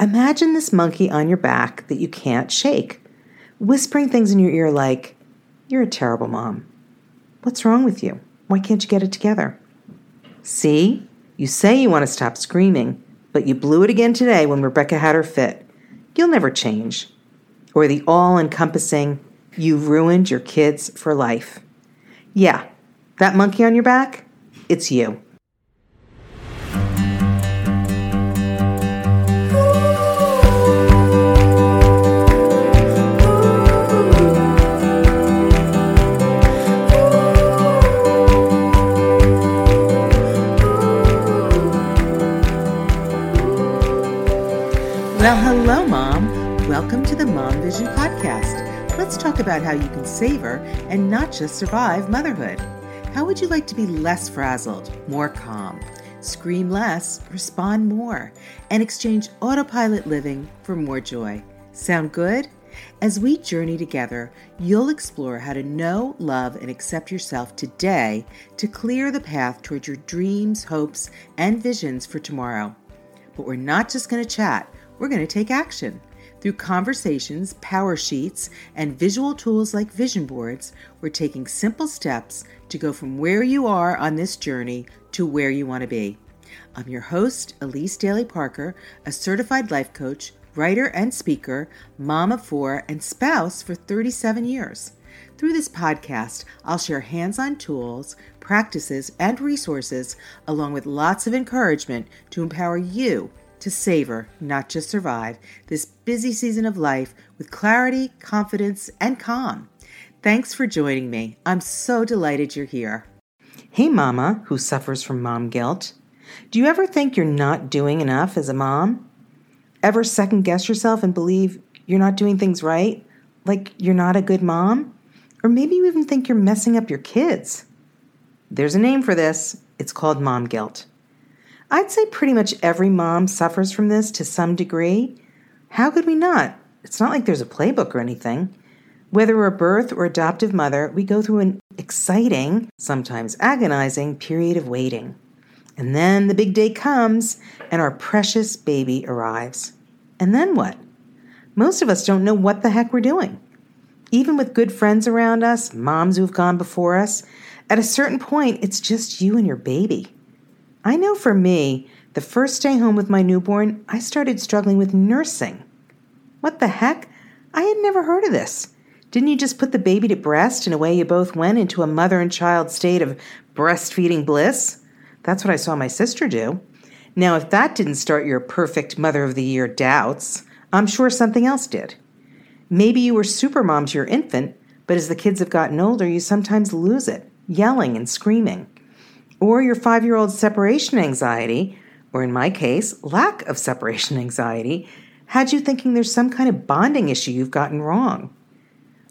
Imagine this monkey on your back that you can't shake, whispering things in your ear like, You're a terrible mom. What's wrong with you? Why can't you get it together? See, you say you want to stop screaming, but you blew it again today when Rebecca had her fit. You'll never change. Or the all encompassing, You've ruined your kids for life. Yeah, that monkey on your back, it's you. Well, hello, Mom. Welcome to the Mom Vision Podcast. Let's talk about how you can savor and not just survive motherhood. How would you like to be less frazzled, more calm, scream less, respond more, and exchange autopilot living for more joy? Sound good? As we journey together, you'll explore how to know, love, and accept yourself today to clear the path toward your dreams, hopes, and visions for tomorrow. But we're not just going to chat we're going to take action. Through conversations, power sheets, and visual tools like vision boards, we're taking simple steps to go from where you are on this journey to where you want to be. I'm your host, Elise Daly Parker, a certified life coach, writer and speaker, mom of four, and spouse for 37 years. Through this podcast, I'll share hands on tools, practices, and resources, along with lots of encouragement to empower you to savor, not just survive, this busy season of life with clarity, confidence, and calm. Thanks for joining me. I'm so delighted you're here. Hey, Mama, who suffers from mom guilt. Do you ever think you're not doing enough as a mom? Ever second guess yourself and believe you're not doing things right? Like you're not a good mom? Or maybe you even think you're messing up your kids. There's a name for this. It's called mom guilt. I'd say pretty much every mom suffers from this to some degree. How could we not? It's not like there's a playbook or anything. Whether we're a birth or adoptive mother, we go through an exciting, sometimes agonizing period of waiting. And then the big day comes and our precious baby arrives. And then what? Most of us don't know what the heck we're doing. Even with good friends around us, moms who've gone before us, at a certain point, it's just you and your baby. I know for me, the first day home with my newborn, I started struggling with nursing. What the heck? I had never heard of this. Didn't you just put the baby to breast and away you both went into a mother and child state of breastfeeding bliss? That's what I saw my sister do. Now, if that didn't start your perfect Mother of the Year doubts, I'm sure something else did. Maybe you were super mom to your infant, but as the kids have gotten older, you sometimes lose it, yelling and screaming or your five year old separation anxiety, or in my case, lack of separation anxiety, had you thinking there's some kind of bonding issue you've gotten wrong.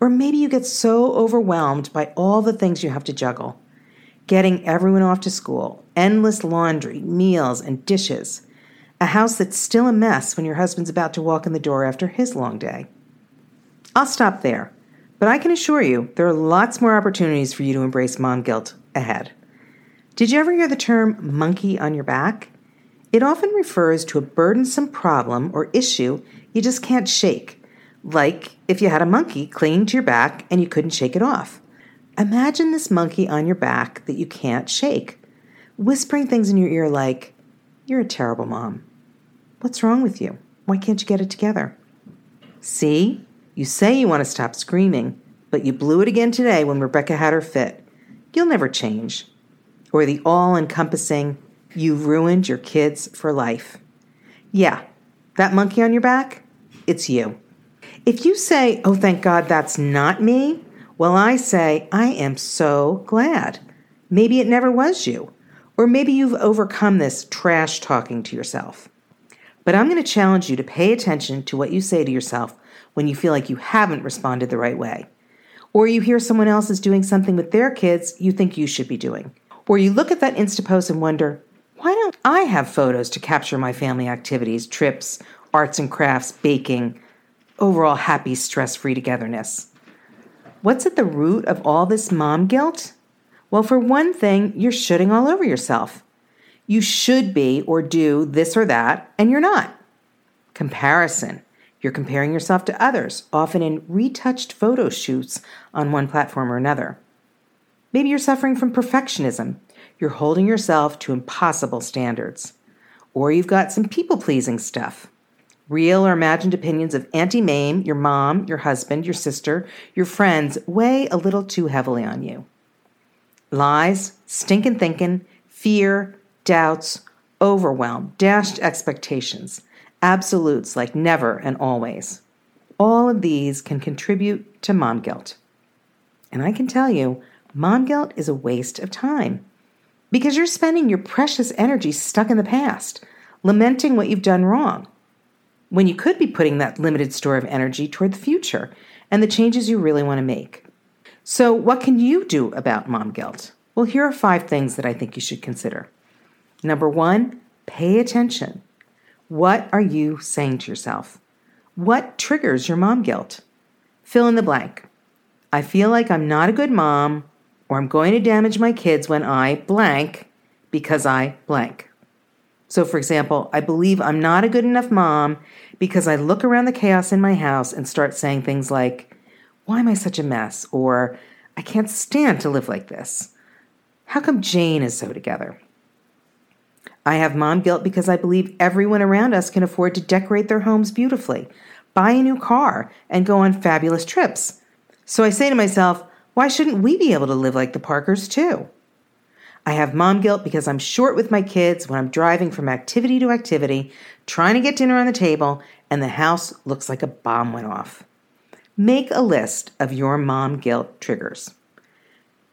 Or maybe you get so overwhelmed by all the things you have to juggle getting everyone off to school, endless laundry, meals, and dishes, a house that's still a mess when your husband's about to walk in the door after his long day. I'll stop there, but I can assure you there are lots more opportunities for you to embrace mom guilt ahead. Did you ever hear the term monkey on your back? It often refers to a burdensome problem or issue you just can't shake, like if you had a monkey clinging to your back and you couldn't shake it off. Imagine this monkey on your back that you can't shake, whispering things in your ear like, You're a terrible mom. What's wrong with you? Why can't you get it together? See, you say you want to stop screaming, but you blew it again today when Rebecca had her fit. You'll never change or the all encompassing, you've ruined your kids for life. Yeah, that monkey on your back, it's you. If you say, oh, thank God that's not me, well, I say, I am so glad. Maybe it never was you, or maybe you've overcome this trash talking to yourself. But I'm going to challenge you to pay attention to what you say to yourself when you feel like you haven't responded the right way, or you hear someone else is doing something with their kids you think you should be doing or you look at that Insta post and wonder, why don't I have photos to capture my family activities, trips, arts and crafts, baking, overall happy, stress free togetherness? What's at the root of all this mom guilt? Well, for one thing, you're shooting all over yourself. You should be or do this or that, and you're not. Comparison. You're comparing yourself to others, often in retouched photo shoots on one platform or another. Maybe you're suffering from perfectionism. You're holding yourself to impossible standards. Or you've got some people pleasing stuff. Real or imagined opinions of Auntie Mame, your mom, your husband, your sister, your friends weigh a little too heavily on you. Lies, stinking thinking, fear, doubts, overwhelm, dashed expectations, absolutes like never and always. All of these can contribute to mom guilt. And I can tell you, mom guilt is a waste of time because you're spending your precious energy stuck in the past, lamenting what you've done wrong, when you could be putting that limited store of energy toward the future and the changes you really want to make. So, what can you do about mom guilt? Well, here are five things that I think you should consider. Number one, pay attention. What are you saying to yourself? What triggers your mom guilt? Fill in the blank. I feel like I'm not a good mom, or I'm going to damage my kids when I blank because I blank. So, for example, I believe I'm not a good enough mom because I look around the chaos in my house and start saying things like, Why am I such a mess? Or, I can't stand to live like this. How come Jane is so together? I have mom guilt because I believe everyone around us can afford to decorate their homes beautifully, buy a new car, and go on fabulous trips. So I say to myself, why shouldn't we be able to live like the Parkers too? I have mom guilt because I'm short with my kids when I'm driving from activity to activity, trying to get dinner on the table, and the house looks like a bomb went off. Make a list of your mom guilt triggers.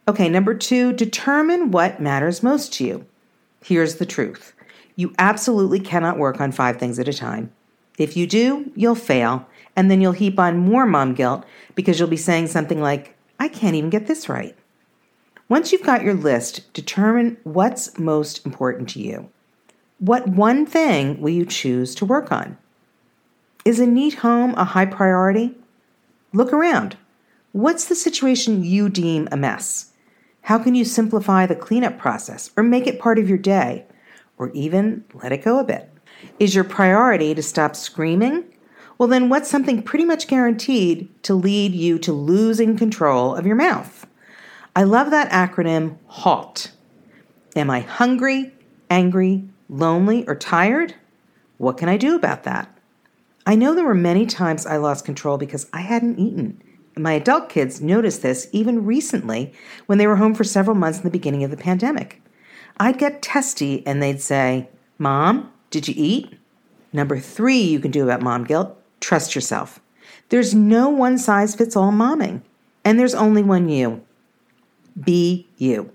Okay, number two, determine what matters most to you. Here's the truth you absolutely cannot work on five things at a time. If you do, you'll fail, and then you'll heap on more mom guilt because you'll be saying something like, I can't even get this right. Once you've got your list, determine what's most important to you. What one thing will you choose to work on? Is a neat home a high priority? Look around. What's the situation you deem a mess? How can you simplify the cleanup process or make it part of your day or even let it go a bit? Is your priority to stop screaming well, then what's something pretty much guaranteed to lead you to losing control of your mouth? I love that acronym HALT. Am I hungry, angry, lonely, or tired? What can I do about that? I know there were many times I lost control because I hadn't eaten. My adult kids noticed this even recently when they were home for several months in the beginning of the pandemic. I'd get testy and they'd say, Mom, did you eat? Number three you can do about mom guilt Trust yourself. There's no one size fits all momming, and there's only one you. Be you.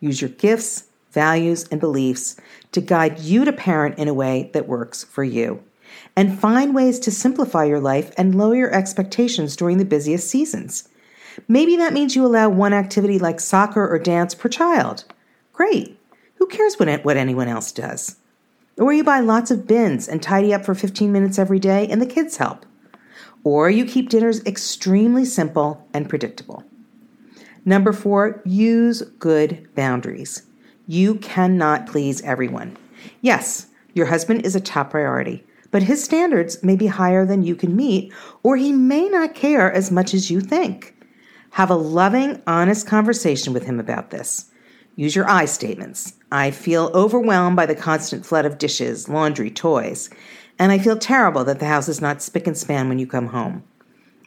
Use your gifts, values, and beliefs to guide you to parent in a way that works for you. And find ways to simplify your life and lower your expectations during the busiest seasons. Maybe that means you allow one activity like soccer or dance per child. Great. Who cares what, what anyone else does? Or you buy lots of bins and tidy up for 15 minutes every day and the kids help. Or you keep dinners extremely simple and predictable. Number four, use good boundaries. You cannot please everyone. Yes, your husband is a top priority, but his standards may be higher than you can meet, or he may not care as much as you think. Have a loving, honest conversation with him about this. Use your I statements. I feel overwhelmed by the constant flood of dishes, laundry, toys, and I feel terrible that the house is not spick and span when you come home.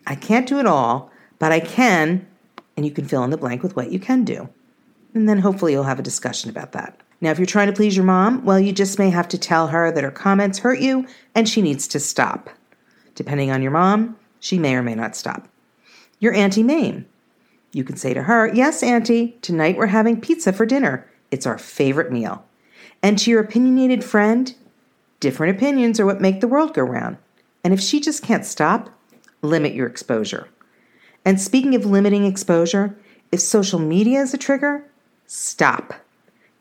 I can't do it all, but I can, and you can fill in the blank with what you can do. And then hopefully you'll have a discussion about that. Now, if you're trying to please your mom, well, you just may have to tell her that her comments hurt you and she needs to stop. Depending on your mom, she may or may not stop. Your Auntie Mame. You can say to her, Yes, Auntie, tonight we're having pizza for dinner. It's our favorite meal. And to your opinionated friend, different opinions are what make the world go round. And if she just can't stop, limit your exposure. And speaking of limiting exposure, if social media is a trigger, stop.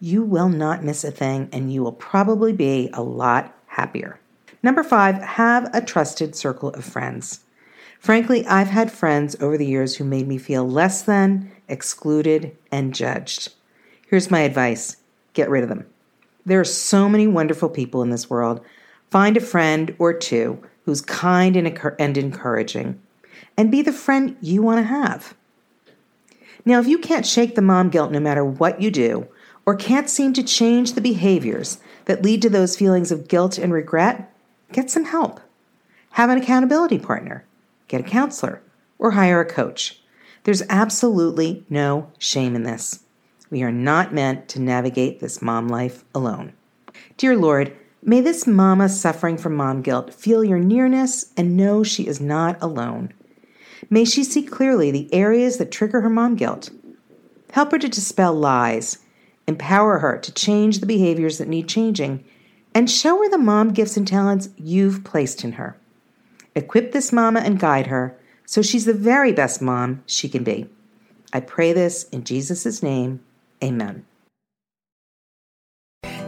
You will not miss a thing and you will probably be a lot happier. Number five, have a trusted circle of friends. Frankly, I've had friends over the years who made me feel less than, excluded, and judged. Here's my advice get rid of them. There are so many wonderful people in this world. Find a friend or two who's kind and, and encouraging, and be the friend you want to have. Now, if you can't shake the mom guilt no matter what you do, or can't seem to change the behaviors that lead to those feelings of guilt and regret, get some help. Have an accountability partner, get a counselor, or hire a coach. There's absolutely no shame in this. We are not meant to navigate this mom life alone. Dear Lord, may this mama suffering from mom guilt feel your nearness and know she is not alone. May she see clearly the areas that trigger her mom guilt. Help her to dispel lies, empower her to change the behaviors that need changing, and show her the mom gifts and talents you've placed in her. Equip this mama and guide her so she's the very best mom she can be. I pray this in Jesus' name. Amen.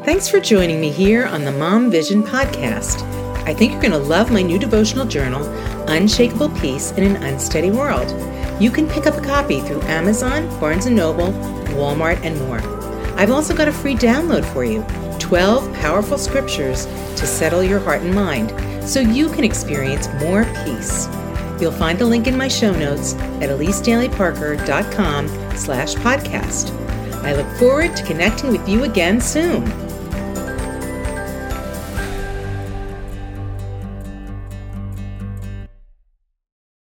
Thanks for joining me here on the Mom Vision podcast. I think you're going to love my new devotional journal, Unshakable Peace in an Unsteady World. You can pick up a copy through Amazon, Barnes & Noble, Walmart, and more. I've also got a free download for you 12 powerful scriptures to settle your heart and mind so you can experience more peace. You'll find the link in my show notes at elisedalyparker.com slash podcast. I look forward to connecting with you again soon.